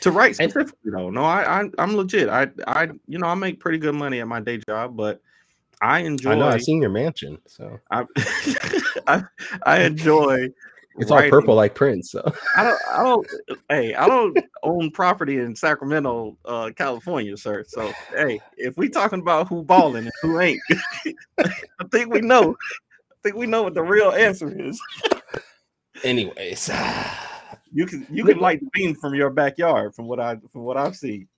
To write And- specifically, though. No, I, I, I'm legit. I, I, you know, I make pretty good money at my day job, but I enjoy. i know i've seen your mansion so I, I, I enjoy. It's all purple like Prince. So I don't. I don't. hey, I don't own property in Sacramento, uh, California, sir. So, hey, if we talking about who balling and who ain't, I think we know. I think we know what the real answer is. anyways, You can you can light the beam from your backyard, from what I from what I've seen.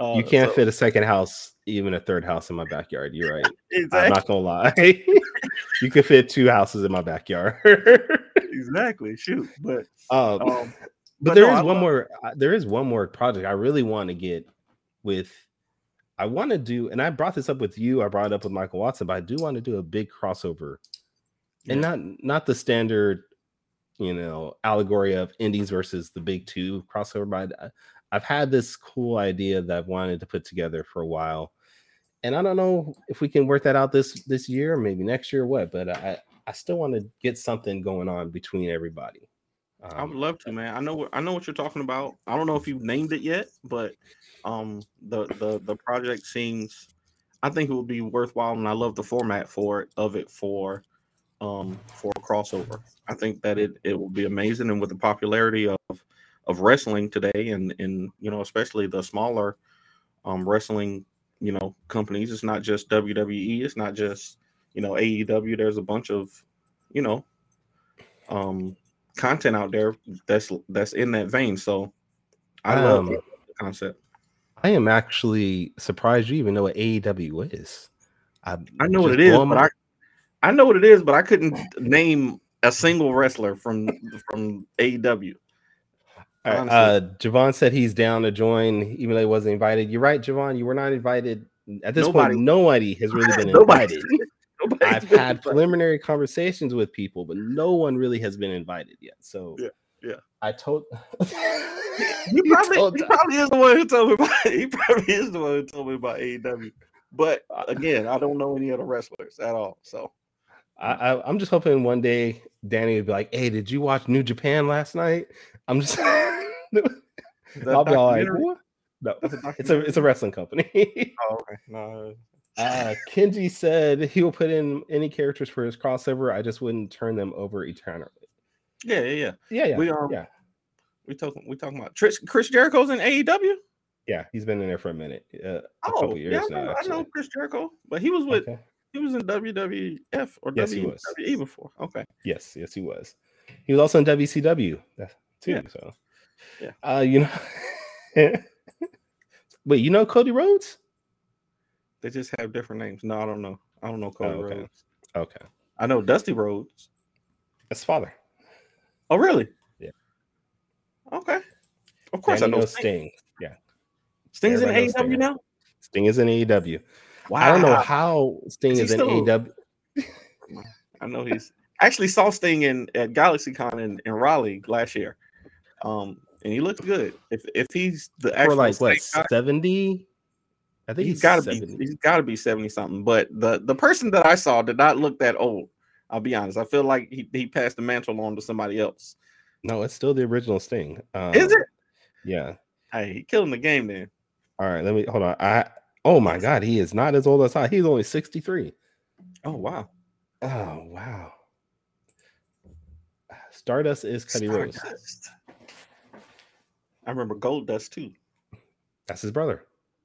Uh, you can't so- fit a second house, even a third house in my backyard. You're right. I'm not gonna lie. you could fit two houses in my backyard. exactly. Shoot, but um, um, but there no, is I one love- more. uh, There is one more project I really want to get with. I want to do, and I brought this up with you. I brought it up with Michael Watson, but I do want to do a big crossover, and not not the standard, you know, allegory of indies versus the big two crossover. But I've had this cool idea that I've wanted to put together for a while, and I don't know if we can work that out this this year, or maybe next year, or what. But I I still want to get something going on between everybody. I would Um, love to, man. I know what I know what you're talking about. I don't know if you've named it yet, but um the the the project seems I think it would be worthwhile and I love the format for it of it for um for a crossover. I think that it it will be amazing and with the popularity of of wrestling today and and you know especially the smaller um wrestling you know companies it's not just WWE it's not just you know AEW there's a bunch of you know um content out there that's that's in that vein. So I love Um, the concept. I am actually surprised you even know what AEW is. I, I know what it is, but I I know what it is, but I couldn't name a single wrestler from from AEW. All right, honestly. uh, Javon said he's down to join, even though he wasn't invited. You're right, Javon. You were not invited. At this Nobody- point, nobody has really been invited. Nobody, I've had invited. preliminary conversations with people, but no one really has been invited yet. So Yeah, yeah. I told. He You probably, told he probably is the one who told me about. He probably is the one who told me about AEW. But uh, again, I don't know any other wrestlers at all. So I, I'm just hoping one day Danny would be like, "Hey, did you watch New Japan last night?" I'm just. I'll be all like, "What?" No, a it's a it's a wrestling company. Oh, okay. No, uh, Kenji said he will put in any characters for his crossover. I just wouldn't turn them over eternally. yeah, yeah, yeah. Yeah, yeah, We, um, yeah, We talking. We talking about Chris, Chris Jericho's in AEW. yeah. He's been in there for a minute, uh, a Oh, couple years yeah, I now. know, I know. Chris Jericho, but he was with Okay. He was in WWF or Yes. WWE before. Okay, Yes, yes, he was. He was also in WCW too. Yeah. So, Yeah. Uh, you know, wait, you know Cody Rhodes? they just have different names. No, I don't know. I don't know Cody Oh, okay. Rhodes. Okay, I know Dusty Rhodes. that's father. Oh, really? Yeah. Okay. Of course, Danny I know Sting. Sting. Yeah, Sting's in Everybody knows AEW now. Sting is in AEW. Wow. I don't know how Sting Is is in still- AEW. I know he's actually saw Sting in at GalaxyCon in, in Raleigh last year. Um, and he looked good. If if he's the For actual like what seventy? I think he's he's got to seventy. be he's got to be 70 something but the the person that i saw did not look that old i'll be honest i feel like he, he passed the mantle on to somebody else No, it's still the original Sting. Um, is it Yeah. hey he killing the game then All right, let me hold on. I oh my god, he is not as old as I. He's only 63. oh wow Oh wow. Stardust is Cody Rhodes. I remember Goldust too That's his brother.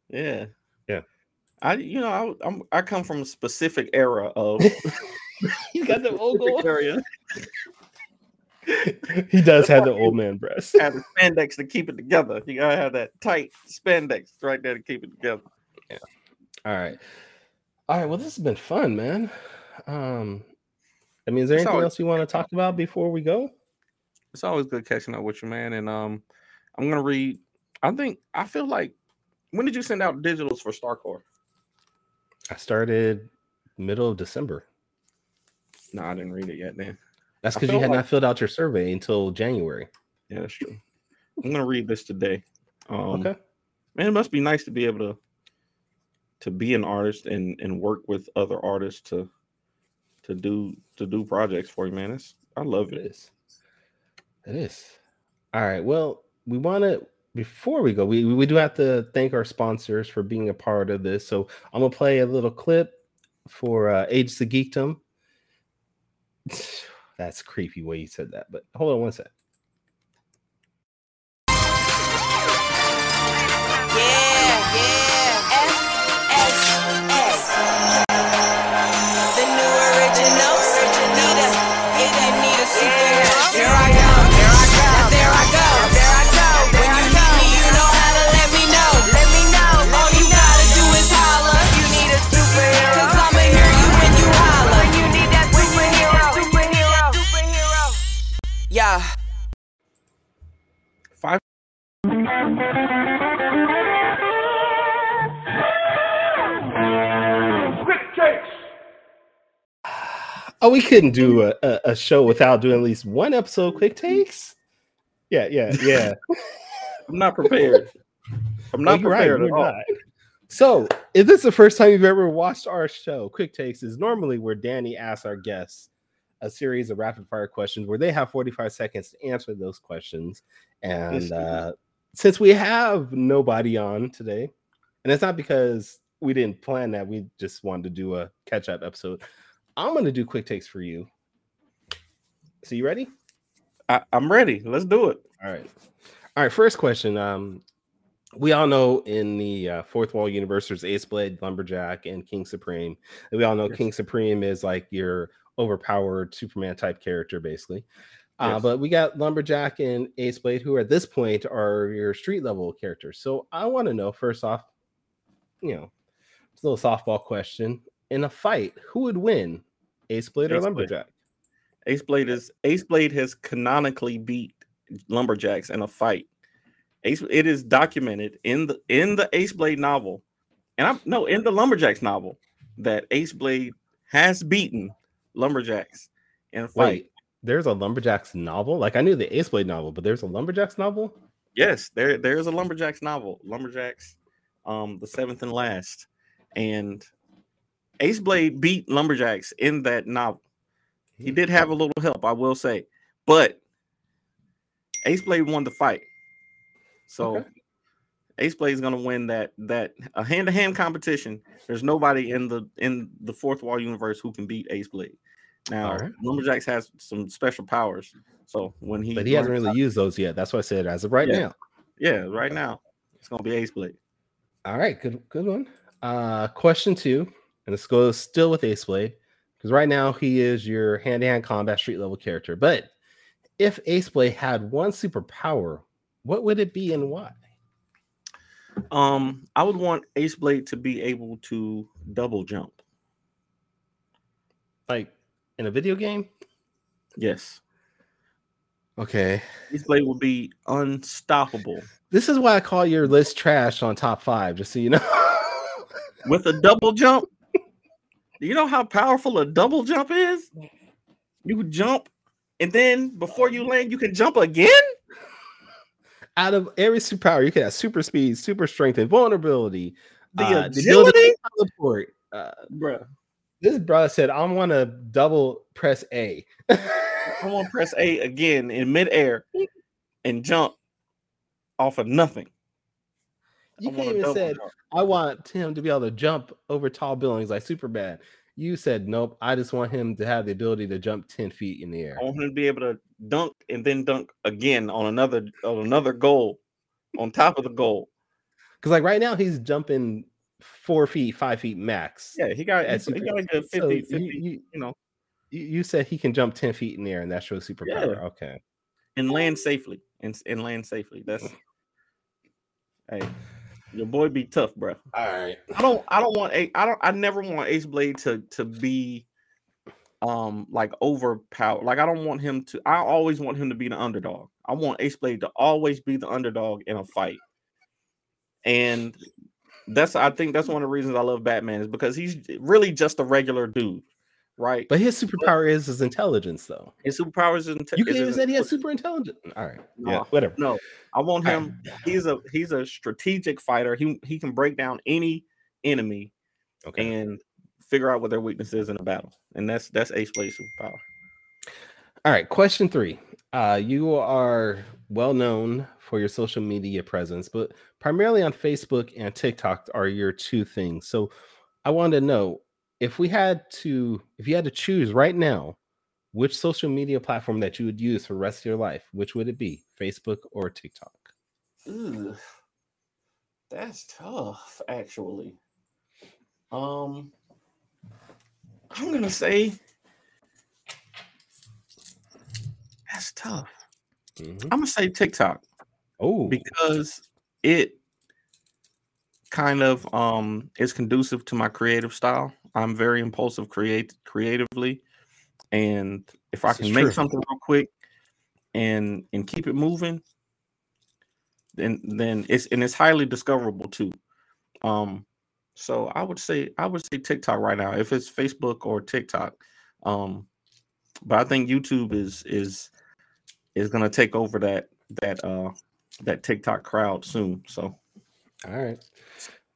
yeah Yeah. i you know I, I'm, I come from a specific era of got the old area he does have the old man breast. have the spandex to keep it together you gotta have that tight spandex right there to keep it together All right. All right. Well, this has been fun, man. Um, I mean, is there It's anything always- else you want to talk about before we go? it's always good catching up with you, man. And um, I'm gonna read. I think I feel like when did you send out digitals for StarCore? I started middle of December. No, I didn't read it yet. Then That's because you had like- not filled out your survey until January. yeah, that's true. I'm gonna read this today. Um, okay. man, it must be nice to be able to to be an artist and and work with other artists to to do to do projects for you, man. It's I love It it. is. It is. All right. Well, we want to before we go, we we do have to thank our sponsors for being a part of this. So I'm gonna play a little clip for uh, Agents of Geekdom. That's creepy way you said that, but hold on one sec. Oh, we couldn't do a, a, a show without doing at least one episode quick takes. Yeah, yeah, yeah. I'm not prepared. I'm not right, prepared at all. not. So, is this the first time you've ever watched our show? Quick Takes is normally where Danny asks our guests a series of rapid fire questions where they have 45 seconds to answer those questions. And uh, since we have nobody on today, and it's not because we didn't plan that, we just wanted to do a catch up episode. I'm going to do quick takes for you. So, you ready? I, I'm ready. Let's do it. All right. All right. First question. Um, we all know in the uh, fourth wall universe, there's Ace Blade, Lumberjack, and King Supreme. And we all know Yes. King Supreme is like your overpowered Superman type character, basically. Uh, Yes. but we got Lumberjack and Ace Blade, who at this point are your street level characters. So I want to know first off, you know, it's a little softball question. In a fight, who would win, Ace Blade or Ace Blade. Lumberjack? Ace Blade is Ace Blade has canonically beat Lumberjacks in a fight. Ace it is documented in the in the Ace Blade novel, and I'm no in the Lumberjacks novel that Ace Blade has beaten Lumberjacks in a fight. Wait, there's a Lumberjacks novel? Like I knew the Ace Blade novel, but there's a Lumberjacks novel? Yes, there there is a Lumberjacks novel, Lumberjacks, um, the seventh and last, and Ace Blade beat Lumberjacks in that novel. He did have a little help, I will say, but Ace Blade won the fight. So Okay. Ace Blade is going to win that that a hand to hand competition. There's nobody in the in the fourth wall universe who can beat Ace Blade. Now right. Lumberjacks has some special powers, so when he But he hasn't really used those yet. That's why I said as of right Yeah. now. yeah, right now it's going to be Ace Blade. All right, good good one. Uh question two, and this goes still with Ace Blade, because right now he is your hand-to-hand combat street level character. But if Ace Blade had one superpower, what would it be and why? Um, I would want Ace Blade to be able to double jump. Like in a video game? Yes, Okay. Ace Blade will be unstoppable This is why I call your list trash on top five, just so you know. with a double jump. Do you know how powerful a double jump is? You jump, and then before you land, you can jump again. Out of every superpower, you can have super speed, super strength, and vulnerability. The uh, agility, to teleport. Uh, bruh. this brother said, "I'm gonna double press A. I'm gonna press A again in midair and jump off of nothing. You I can't even said, jump. "I want him to be able to jump over tall buildings like Superman." You said, "Nope, I just want him to have the ability to jump ten feet in the air." I want him to be able to dunk and then dunk again on another on another goal on top of the goal. Because like right now, he's jumping four feet, five feet max. Yeah, he got, at he, he super- got a 50, so 50 you- you- you know, You, said he can jump ten feet in the air, and that shows superpower. Okay. and land safely and, and land safely. That's mm. hey, your boy be tough, bro. All right. I don't I don't want a I don't I never want Ace Blade to to be um like overpowered. Like I don't want him to I always want him to be the underdog. I want Ace Blade to always be the underdog in a fight. And that's I think that's one of the reasons I love Batman is because he's really just a regular dude, right? But his superpower is his intelligence, though. his superpowers is inte- You is can even say he has super intelligence. All right. Yeah. No, Whatever. No, I want him. He's a he's a strategic fighter. He he can break down any enemy Okay. and figure out what their weakness is in a battle. And that's that's Ace Blade superpower. All right, question three. Uh, you are well known for your social media presence, but primarily on Facebook and TikTok are your two things. So I wanted to know if we had to, if you had to choose right now, which social media platform that you would use for the rest of your life, which would it be, Facebook or TikTok? Ooh, that's tough, actually. Um, I'm gonna say that's tough. Mhm. I'm gonna say TikTok. Oh, because it kind of um is conducive to my creative style. I'm very impulsive create creatively and if I can make true. something real quick and and keep it moving then then it's and it's highly discoverable too. Um so I would say I would say TikTok right now if it's Facebook or TikTok. Um but I think YouTube is is is going to take over that that uh that TikTok crowd soon. So All right.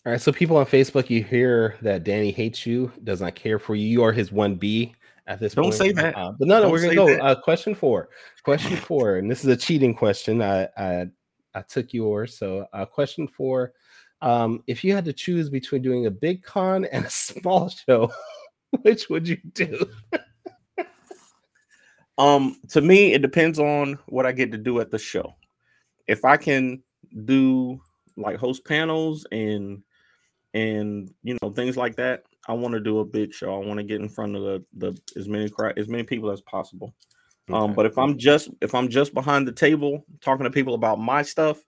All right. So people on Facebook, you hear that Danny hates you, does not care for you. You are his 1B at this Don't point. say that. Uh, but no, no, Don't we're gonna go. Uh, question four. Question four, and this is a cheating question. I I, I took yours. So uh, question four. Um, if you had to choose between doing a big con and a small show, which would you do? um to me it depends on what I get to do at the show. If I can do like host panels and and you know things like that, I want to do a big show. I want to get in front of the the as many as many people as possible. Um, but if I'm just if I'm just behind the table talking to people about my stuff,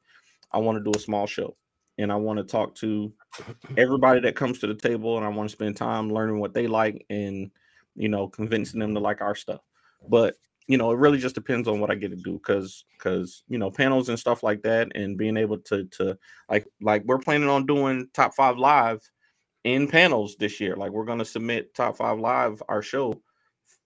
I want to do a small show, and I want to talk to everybody that comes to the table, and I want to spend time learning what they like and you know convincing them to like our stuff. but you know, it really just depends on what I get to do because because you know panels and stuff like that, and being able to to like like we're planning on doing top five live in panels this year. Like we're gonna submit top five live our show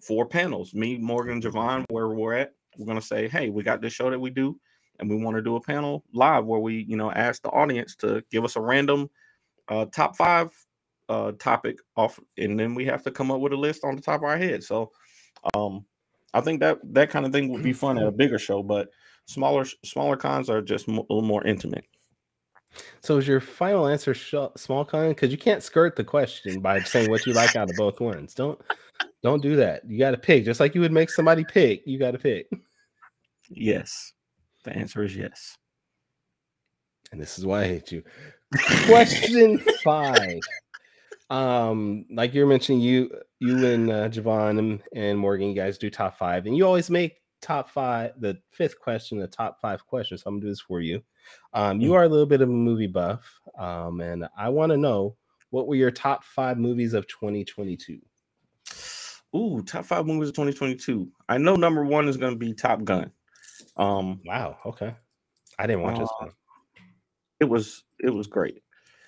for panels. Me, Morgan, Javon, where we're at, we're gonna say, hey, we got this show that we do, and we want to do a panel live where we you know ask the audience to give us a random uh, top five uh, topic off, and then we have to come up with a list on the top of our head. So. Um, I think that that kind of thing would be mm, fun at a bigger show, but smaller smaller cons are just a little more intimate. So is your final answer sh- small con? Because you can't skirt the question by saying what you like out of both ones. Don't don't do that. You got to pick, just like you would make somebody pick. You got to pick. Yes, the answer is yes. And this is why I hate you. Question five. Um, like you're mentioning, you you and uh, Javon and, and Morgan, you guys do top five, and you always make top five the fifth question the top five questions. So I'm gonna do this for you. Um, you are a little bit of a movie buff, um, and I want to know what were your top five movies of 2022. Ooh, top five movies of 2022. I know number one is going to be Top Gun. Um, Wow. Okay. I didn't watch this Uh, one. it was it was great.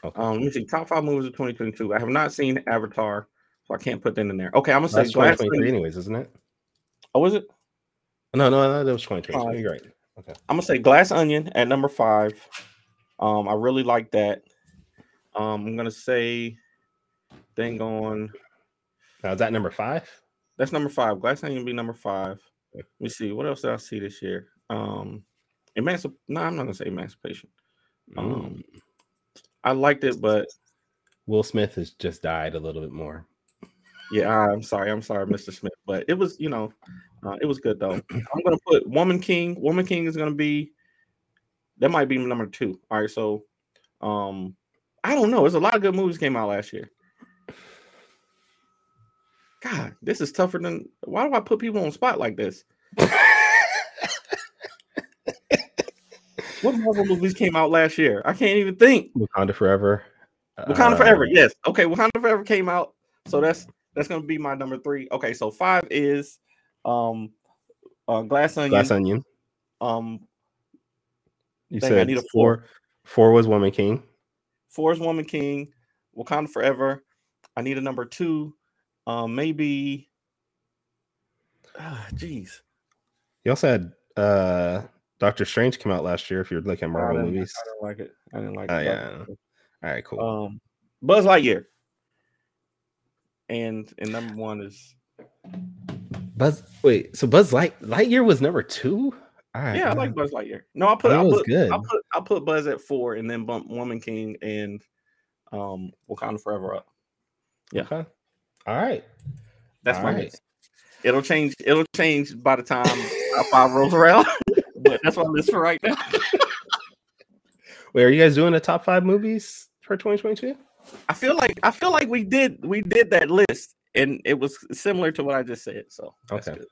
Okay. Um, let me see. Top five movies of 2022. I have not seen Avatar, so I can't put that in there. Okay, I'm gonna say That's Glass 2023, Onion. anyways, isn't it? Oh, was it? No, no, no, that was 2023. Five. You're right. Okay. I'm gonna say Glass Onion at number five. Um, I really like that. Um, I'm gonna say, dang on. Now is that number five? That's number five. Glass Onion be number five. Let me see. What else did I see this year? Um, Emancip. No, I'm not gonna say Emancipation. Mm. I liked it, but Will Smith has just died a little bit more. yeah, I'm sorry. I'm sorry, Mr. Smith. But it was, you know, uh, it was good though. I'm gonna put Woman King. Woman King is gonna be. That might be number two. All right, so, um, I don't know. There's a lot of good movies came out last year. God, this is tougher than. Why do I put people on spot like this? What Marvel movies came out last year? I can't even think. Wakanda Forever. Wakanda Uh, Forever, yes. Okay, Wakanda Forever came out, so that's that's gonna be my number three. Okay, so five is um uh Glass Onion. Glass Onion. Um, You Dang, I need a four. Four was Woman King. four is Woman King, Wakanda Forever. I need a number two. Um, maybe. Ah, jeez. You also had uh Doctor Strange came out last year. If you're looking at I Marvel didn't- movies. I didn't like it. I didn't like Oh, it. yeah. All right, cool. Um, Buzz Lightyear. And and number one is Buzz. Wait, so Buzz Light Lightyear was number two. All right. yeah, I like Buzz Lightyear. No, I put That I was put, good. I put I put Buzz at four and then bump Woman King and um Wakanda Forever up. yeah. Okay. All right. That's All my right. list. It'll change. It'll change by the time top five rolls around. But that's my list for right now. Wait, are you guys doing the top five movies for 2022? I feel like I feel like we did we did that list and it was similar to what I just said. So that's Okay. good.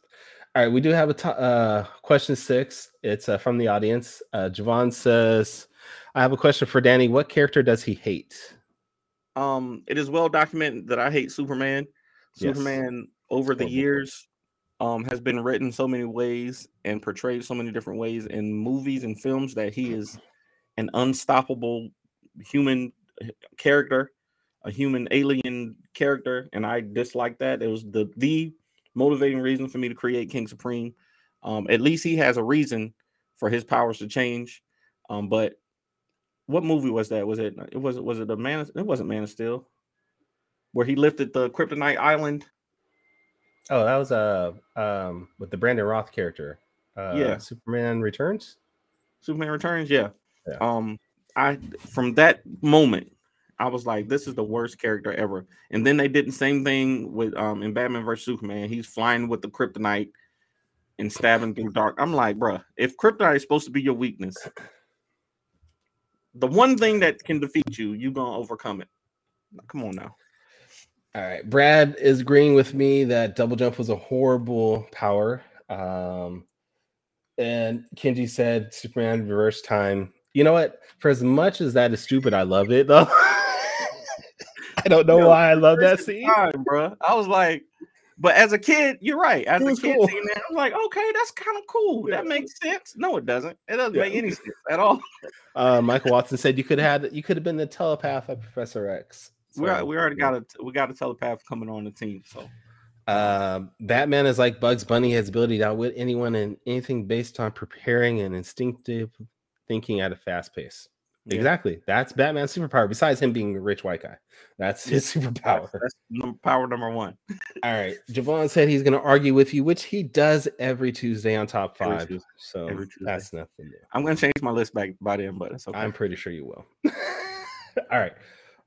All right, we do have a to- uh, question six. It's uh, from the audience. Uh, Javon says, "I have a question for Danny. What character does he hate?" Um, it is well documented that I hate Superman. Yes. Superman over the years um has been written so many ways and portrayed so many different ways in movies and films that he is an unstoppable human uh, character, a human alien character, and I dislike that. It was the the motivating reason for me to create King Supreme. Um, at least he has a reason for his powers to change. Um, but what movie was that? Was it it was was it a man? It wasn't Man of Steel, where he lifted the Kryptonite Island. Oh, that was uh um with the Brandon Routh character. Uh, Yeah. Superman Returns. Superman Returns, yeah. Yeah. Um, I from that moment, I was like, this is the worst character ever. And then they did the same thing with um in Batman vs Superman. He's flying with the kryptonite and stabbing through dark. I'm like, bruh, if kryptonite is supposed to be your weakness, the one thing that can defeat you, you gonna overcome it. Come on now. All right, Brad is agreeing with me that double jump was a horrible power. Um, and Kenji said Superman reverse time. You know what? For as much as that is stupid, I love it though. I don't know Yo, why I love that scene. time, bruh. I was like, But as a kid, you're right. As a kid, cool. seeing that, I'm like, okay, that's kind of cool. That makes sense. No, it doesn't. It doesn't Yeah. make any sense at all. Uh, Michael Watson said you could have had you could have been the telepath of Professor X. we So, we already got a we got a telepath coming on the team. So Um, Batman is like Bugs Bunny, has ability to outwit anyone and anything based on preparing and instinctive thinking at a fast pace. yeah, Exactly. That's Batman's superpower. Besides him being a rich white guy, that's his superpower. that's, that's power number one. All right. Javon said he's going to argue with you, which he does every Tuesday on top five. So that's nothing new. I'm gonna change my list back by then, but it's okay. I'm pretty sure you will. All right.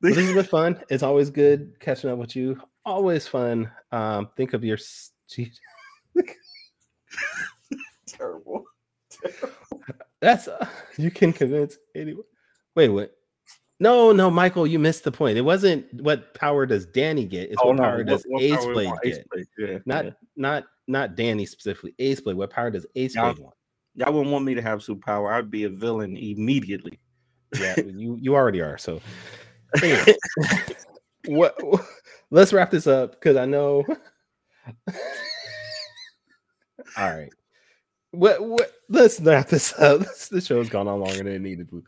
Well, this has been fun. It's always good catching up with you. Always fun. Um, think of your. gee, terrible. That's uh, you can convince anyone. Wait, what? No, no, Michael, you missed the point. It wasn't what power does Danny get. It's what power does what Ace Blade want? Ace get. Blade, Yeah, Not yeah. not not Danny specifically. Ace Blade. What power does Ace Yeah. Blade want? y'all wouldn't want me to have superpower. I'd be a villain immediately. Yeah, you you already are. So, anyway, what? Let's wrap this up because I know. All right. What? What? Let's wrap this up. The show's gone on longer than it needed to.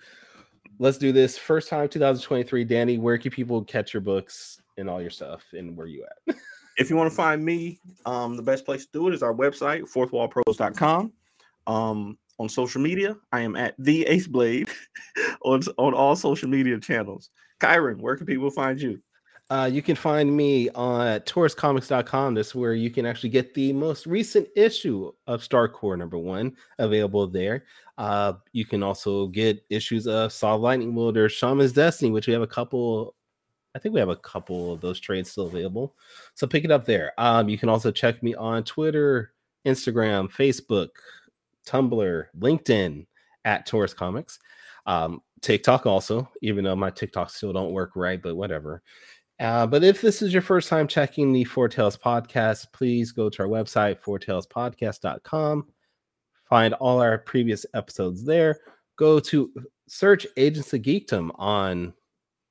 Let's do this. First time 2023. Danny, where can people catch your books and all your stuff, and where you at? If you want to find me, um, the best place to do it is our website, fourthwallpros.com. Um, on social media, I am at the Ace Blade on, on all social media channels. Kyrun, where can people find you? Uh, you can find me on at tauruscomics.com. That's where you can actually get the most recent issue of Star StarCore number one available there. Uh, you can also get issues of Saw Lightning Wielder, Shaman's Destiny, which we have a couple. I think we have a couple of those trades still available. So pick it up there. Um, you can also check me on Twitter, Instagram, Facebook, Tumblr, LinkedIn at Taurus Comics. Um, TikTok also, even though my TikTok still don't work right, but whatever. Uh, but if this is your first time checking the Four Tales podcast, please go to our website, fourtalespodcast.com. Find all our previous episodes there. Go to search Agents of Geekdom on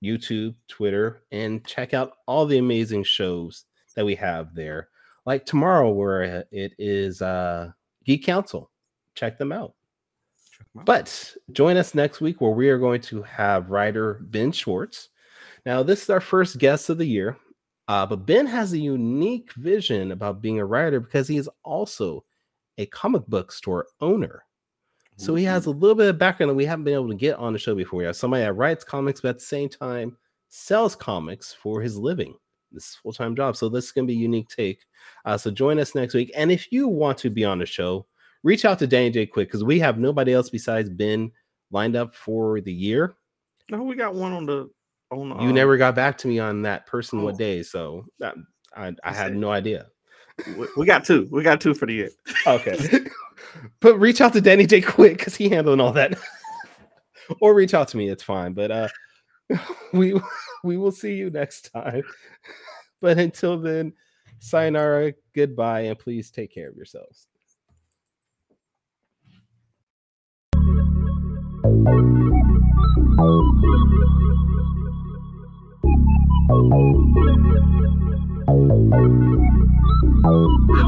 YouTube, Twitter, and check out all the amazing shows that we have there. Like tomorrow, where it is uh, Geek Council. Check them out. But join us next week where we are going to have writer Ben Schwartz. Now, this is our first guest of the year, uh, but Ben has a unique vision about being a writer because he is also a comic book store owner. So he has a little bit of background that we haven't been able to get on the show before. We have somebody that writes comics, but at the same time sells comics for his living. This is full time job. So this is going to be a unique take. Uh, so join us next week. And if you want to be on the show, reach out to Danny J quick because we have nobody else besides Ben lined up for the year. No, we got one on the on. You um, never got back to me on that person oh. what day, so that, I, I had no idea. we- We got two. We got two for the year. Okay, but reach out to Danny J quick because he handling all that, or reach out to me. It's fine. But uh, we we will see you next time. But until then, sayonara, goodbye, and please take care of yourselves. I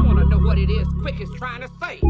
want to know what it is Quick is trying to say.